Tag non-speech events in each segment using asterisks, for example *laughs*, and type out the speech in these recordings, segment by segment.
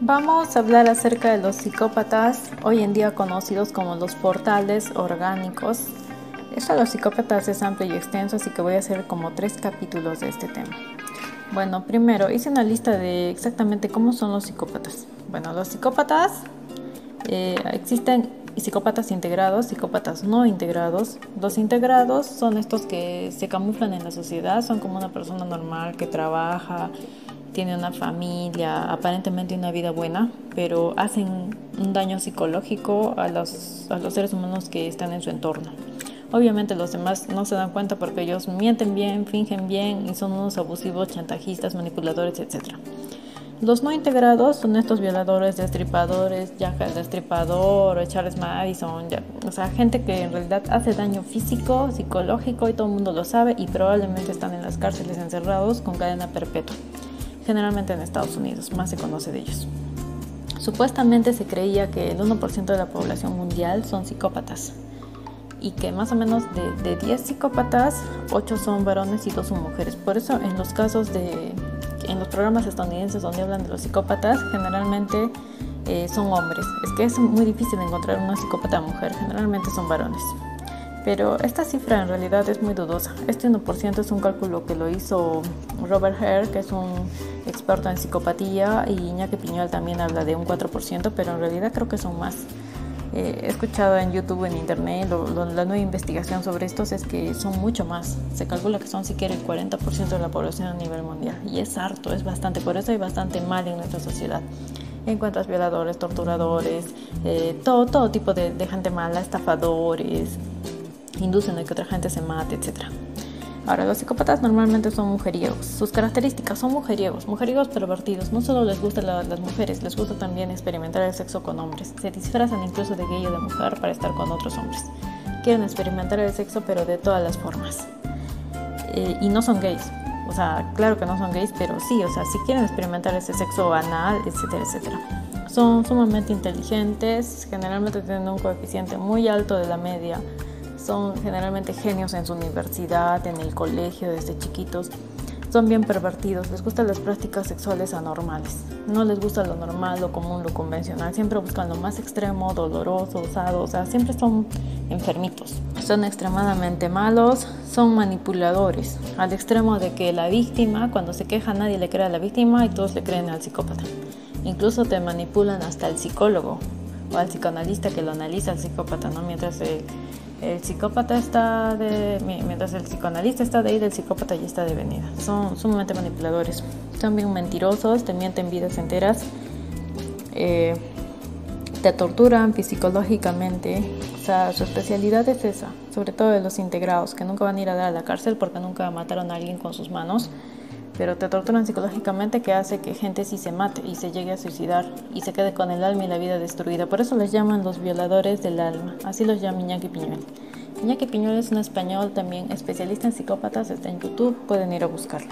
Vamos a hablar acerca de los psicópatas, hoy en día conocidos como los portales orgánicos. Esto de los psicópatas es amplio y extenso, así que voy a hacer como tres capítulos de este tema. Bueno, primero hice una lista de exactamente cómo son los psicópatas. Bueno, los psicópatas eh, existen psicópatas integrados, psicópatas no integrados. Los integrados son estos que se camuflan en la sociedad, son como una persona normal que trabaja, tiene una familia, aparentemente una vida buena, pero hacen un daño psicológico a los, seres humanos que están en su entorno. Obviamente los demás no se dan cuenta porque ellos mienten bien, fingen bien y son unos abusivos, chantajistas, manipuladores, etc. Los no integrados son estos violadores, destripadores, Jack el Destripador, Charles Madison, o sea, gente que en realidad hace daño físico, psicológico y todo el mundo lo sabe y probablemente están en las cárceles encerrados con cadena perpetua generalmente en Estados Unidos, más se conoce de ellos. Supuestamente se creía que el 1% de la población mundial son psicópatas y que más o menos de, 10 psicópatas, 8 son varones y 2 son mujeres. Por eso en los casos de, en los programas estadounidenses donde hablan de los psicópatas, generalmente eh, son hombres. Es que es muy difícil encontrar una psicópata mujer, generalmente son varones. Pero esta cifra en realidad es muy dudosa. Este 1% es un cálculo que lo hizo Robert Hare, que es un experto en psicopatía, y Iñaki Piñol también habla de un 4%, pero en realidad creo que son más. Eh, he escuchado en YouTube, en Internet, la nueva investigación sobre estos es que son mucho más. Se calcula que son siquiera el 40% de la población a nivel mundial. Y es harto, es bastante. Por eso hay bastante mal en nuestra sociedad encuentras violadores, torturadores, eh, todo, todo tipo de, de, gente mala, estafadores, inducen a que otra gente se mate, etc. Ahora, los psicópatas normalmente son mujeriegos. Sus características son mujeriegos, mujeriegos pervertidos. No solo les gustan las mujeres, les gusta también experimentar el sexo con hombres. Se disfrazan incluso de gay o de mujer para estar con otros hombres. Quieren experimentar el sexo, pero de todas las formas. Eh, y no son gays. O sea, claro que no son gays, pero sí, o sea, si quieren experimentar ese sexo anal, etcétera, etcétera. Son sumamente inteligentes, generalmente tienen un coeficiente muy alto de la media son generalmente genios en su universidad, en el colegio, desde chiquitos. Son bien pervertidos, les gustan las prácticas sexuales anormales. No les gusta lo normal, lo común, lo convencional. Siempre buscan lo más extremo, doloroso, osado. O sea, siempre son enfermitos. Son extremadamente malos, son manipuladores. Al extremo de que la víctima, cuando se queja, nadie le cree a la víctima y todos le creen al psicópata. Incluso te manipulan hasta el psicólogo o al psicoanalista que lo analiza al psicópata, ¿no? Mientras psicópata está de, mientras el psicoanalista está de ahí, el psicópata ya está de venida. Son sumamente manipuladores, son bien mentirosos, te mienten vidas enteras, eh, te torturan psicológicamente. O sea, su especialidad es esa, sobre todo de los integrados, que nunca van a ir a dar a la cárcel porque nunca mataron a alguien con sus manos pero te torturan psicológicamente que hace que gente sí se mate y se llegue a suicidar y se quede con el alma y la vida destruida. Por eso les llaman los violadores del alma, así los llama Iñaki Piñol. Iñaki Piñol es un español también especialista en psicópatas, está en YouTube, pueden ir a buscarlo.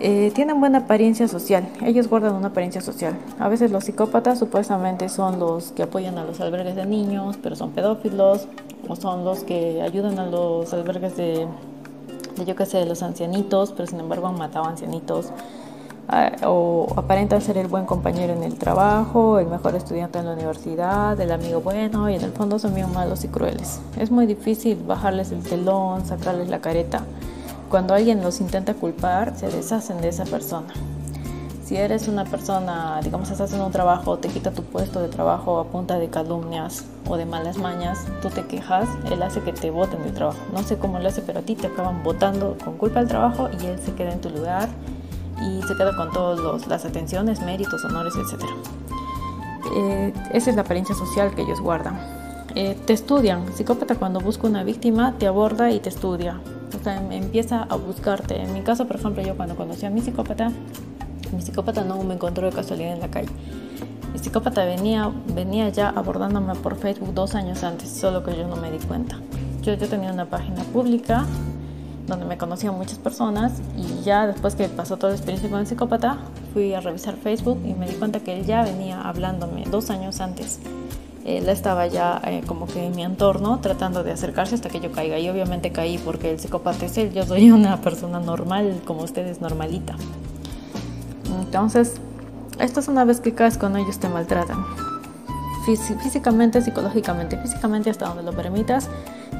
Eh, tienen buena apariencia social, ellos guardan una apariencia social. A veces los psicópatas supuestamente son los que apoyan a los albergues de niños, pero son pedófilos, o son los que ayudan a los albergues de de yo que sé, de los ancianitos, pero sin embargo han matado ancianitos. Ah, o aparenta ser el buen compañero en el trabajo, el mejor estudiante en la universidad, el amigo bueno y en el fondo son bien malos y crueles. Es muy difícil bajarles el telón, sacarles la careta. Cuando alguien los intenta culpar, se deshacen de esa persona. Si eres una persona, digamos, estás en un trabajo, te quita tu puesto de trabajo a punta de calumnias o de malas mañas, tú te quejas, él hace que te voten del trabajo. No sé cómo lo hace, pero a ti te acaban votando con culpa del trabajo y él se queda en tu lugar y se queda con todas las atenciones, méritos, honores, etc. Eh, esa es la apariencia social que ellos guardan. Eh, te estudian. Psicópata cuando busca una víctima te aborda y te estudia. O sea, em, empieza a buscarte. En mi caso, por ejemplo, yo cuando conocí a mi psicópata, mi psicópata no me encontró de casualidad en la calle. Mi psicópata venía, venía ya abordándome por Facebook dos años antes, solo que yo no me di cuenta. Yo, yo tenía una página pública donde me conocían muchas personas y ya después que pasó toda la experiencia con el psicópata, fui a revisar Facebook y me di cuenta que él ya venía hablándome dos años antes. Él estaba ya eh, como que en mi entorno tratando de acercarse hasta que yo caiga y obviamente caí porque el psicópata es él, yo soy una persona normal como ustedes, normalita. Entonces, Esto es una vez que caes con ellos te maltratan. Físicamente, psicológicamente, físicamente hasta donde lo permitas,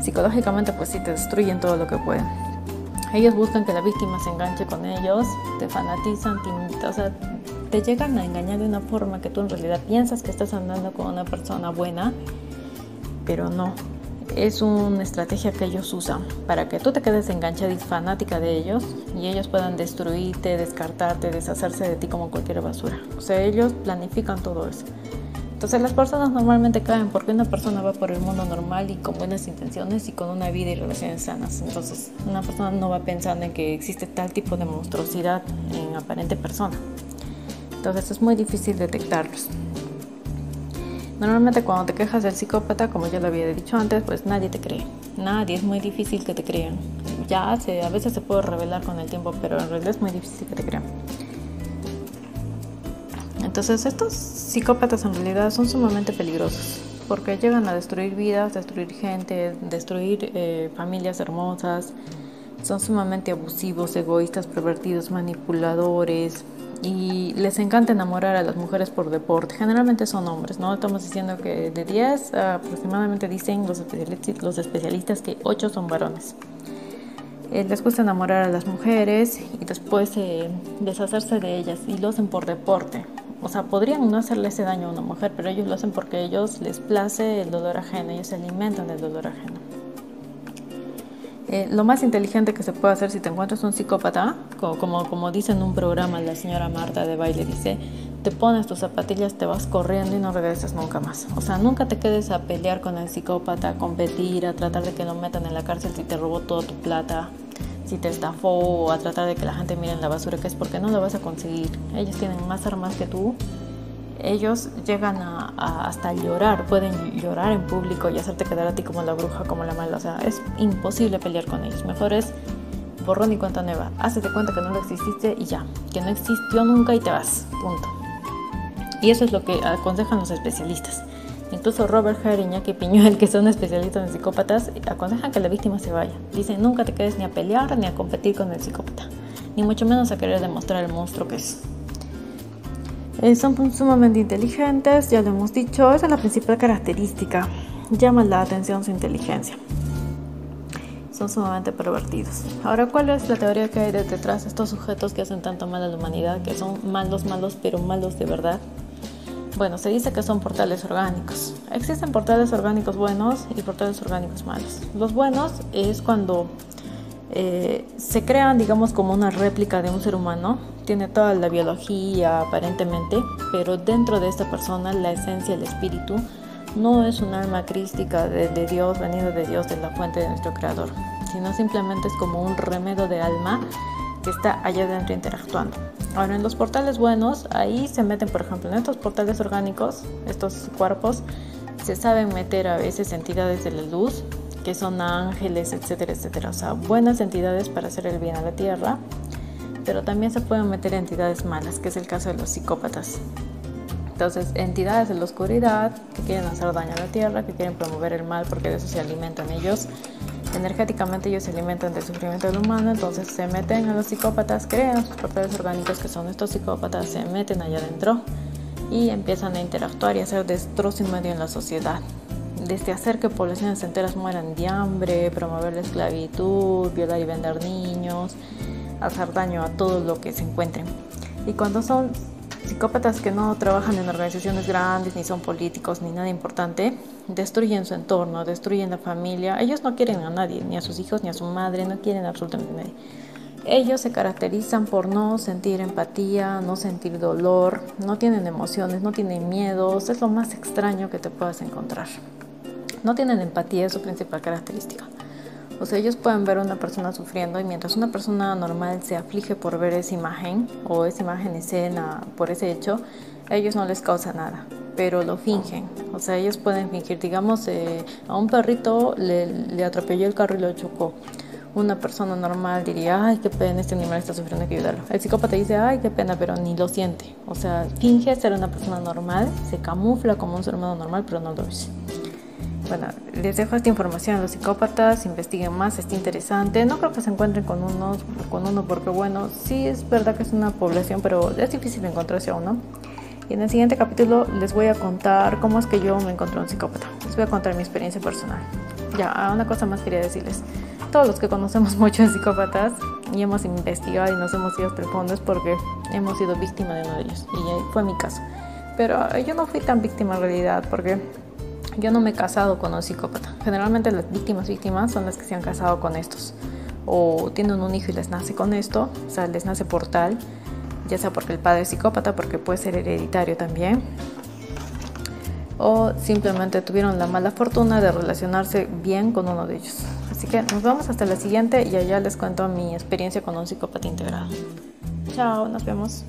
psicológicamente pues sí te destruyen todo lo que pueden. Ellos buscan que la víctima se enganche con ellos, te fanatizan, te, o sea, te llegan a engañar de una forma que tú en realidad piensas que estás andando con una persona buena, pero no. Es una estrategia que ellos usan para que tú te quedes enganchada y fanática de ellos y ellos puedan destruirte, descartarte, deshacerse de ti como cualquier basura. O sea, ellos planifican todo eso. Entonces las personas normalmente caen porque una persona va por el mundo normal y con buenas intenciones y con una vida y relaciones sanas. Entonces una persona no va pensando en que existe tal tipo de monstruosidad en aparente persona. Entonces es muy difícil detectarlos. Normalmente cuando te quejas del psicópata, como ya lo había dicho antes, pues nadie te cree. Nadie, es muy difícil que te crean. Ya se, a veces se puede revelar con el tiempo, pero en realidad es muy difícil que te crean. Entonces estos psicópatas en realidad son sumamente peligrosos porque llegan a destruir vidas, destruir gente, destruir eh, familias hermosas. Son sumamente abusivos, egoístas, pervertidos, manipuladores, y les encanta enamorar a las mujeres por deporte. Generalmente son hombres, ¿no? Estamos diciendo que de 10 aproximadamente dicen los especialistas, que 8 son varones. Eh, les gusta enamorar a las mujeres y después eh, deshacerse de ellas y lo hacen por deporte. O sea, podrían no hacerle ese daño a una mujer, pero ellos lo hacen porque ellos les place el dolor ajeno, ellos se alimentan del dolor ajeno. Eh, lo más inteligente que se puede hacer si te encuentras un psicópata, como, como, dice en un programa la señora Marta de baile, dice, te pones tus zapatillas, te vas corriendo y no regresas nunca más. O sea, nunca te quedes a pelear con el psicópata, a competir, a tratar de que lo metan en la cárcel si te robó toda tu plata, si te estafó, o a tratar de que la gente mire en la basura, que es porque no lo vas a conseguir. Ellos tienen más armas que tú ellos llegan a, hasta llorar, pueden llorar en público y hacerte quedar a ti como la bruja, como la mala. O sea, es imposible pelear con ellos. Mejor es borrón y cuenta nueva. Hazte cuenta que no lo exististe y ya. Que no existió nunca y te vas. Punto. Y eso es lo que aconsejan los especialistas. Incluso Robert Hare y Piñuel, que son especialistas en psicópatas, aconsejan que la víctima se vaya. Dicen, nunca te quedes ni a pelear ni a competir con el psicópata. Ni mucho menos a querer demostrar el monstruo que es. Eh, son sumamente inteligentes, ya lo hemos dicho, esa es la principal característica. Llama la atención su inteligencia. Son sumamente pervertidos. Ahora, ¿cuál es la teoría que hay detrás de estos sujetos que hacen tanto mal a la humanidad, que son malos, malos, pero malos de verdad? Bueno, se dice que son portales orgánicos. Existen portales orgánicos buenos y portales orgánicos malos. Los buenos es cuando eh, se crean, digamos, como una réplica de un ser humano. Tiene toda la biología aparentemente, pero dentro de esta persona la esencia, el espíritu, no es un alma crística de, Dios, venido de Dios, de la fuente de nuestro Creador, sino simplemente es como un remedio de alma que está allá dentro interactuando. Ahora, en los portales buenos, ahí se meten, por ejemplo, en estos portales orgánicos, estos cuerpos, se saben meter a veces entidades de la luz, que son ángeles, etcétera, etcétera. O sea, buenas entidades para hacer el bien a la tierra, pero también se pueden meter entidades malas, que es el caso de los psicópatas. Entonces, entidades de la oscuridad que quieren hacer daño a la tierra, que quieren promover el mal porque de eso se alimentan ellos. Energéticamente ellos se alimentan del sufrimiento del humano, entonces se meten a los psicópatas, crean sus propios orgánicos que son estos psicópatas, se meten allá adentro y empiezan a interactuar y hacer destrozo medio en la sociedad desde hacer que poblaciones enteras mueran de hambre, promover la esclavitud, violar y vender niños, hacer daño a todo lo que se encuentren. Y cuando son psicópatas que no trabajan en organizaciones grandes, ni son políticos, ni nada importante, destruyen su entorno, destruyen la familia. Ellos no quieren a nadie, ni a sus hijos, ni a su madre, no quieren absolutamente a nadie. Ellos se caracterizan por no sentir empatía, no sentir dolor, no tienen emociones, no tienen miedos. Es lo más extraño que te puedas encontrar no tienen empatía, es su principal característica. O sea, ellos pueden ver una persona sufriendo y mientras una persona normal se aflige por ver esa imagen o esa imagen escena por ese hecho, ellos no les causa nada, pero lo fingen. O sea, ellos pueden fingir, digamos, eh, a un perrito le, le atropelló el carro y lo chocó una persona normal diría, ay, qué pena, este animal está sufriendo, hay que ayudarlo. El psicópata dice, ay, qué pena, pero ni lo siente. O sea, finge ser una persona normal, se camufla como un ser humano normal, pero no lo es. Bueno, les dejo esta información a los psicópatas, investiguen más, está interesante. No creo que se encuentren con uno, con uno porque, bueno, sí es verdad que es una población, pero es difícil encontrarse a uno. Y en el siguiente capítulo les voy a contar cómo es que yo me encontré un psicópata. Les voy a contar mi experiencia personal. Ya, una cosa más quería decirles. Todos los que conocemos *laughs* muchos psicópatas y hemos investigado y nos hemos ido profundos porque hemos sido víctimas de uno de ellos. Y fue mi caso. Pero yo no fui tan víctima en realidad porque yo no me he casado con un psicópata. Generalmente las víctimas víctimas son las que se han casado con estos. O tienen un hijo y les nace con esto, o sea, les nace portal, ya sea porque el padre es psicópata, porque puede ser hereditario también. O simplemente tuvieron la mala fortuna de relacionarse bien con uno de ellos. Así que nos vemos hasta la siguiente y allá les cuento mi experiencia con un psicópata integrado. Chao, nos vemos.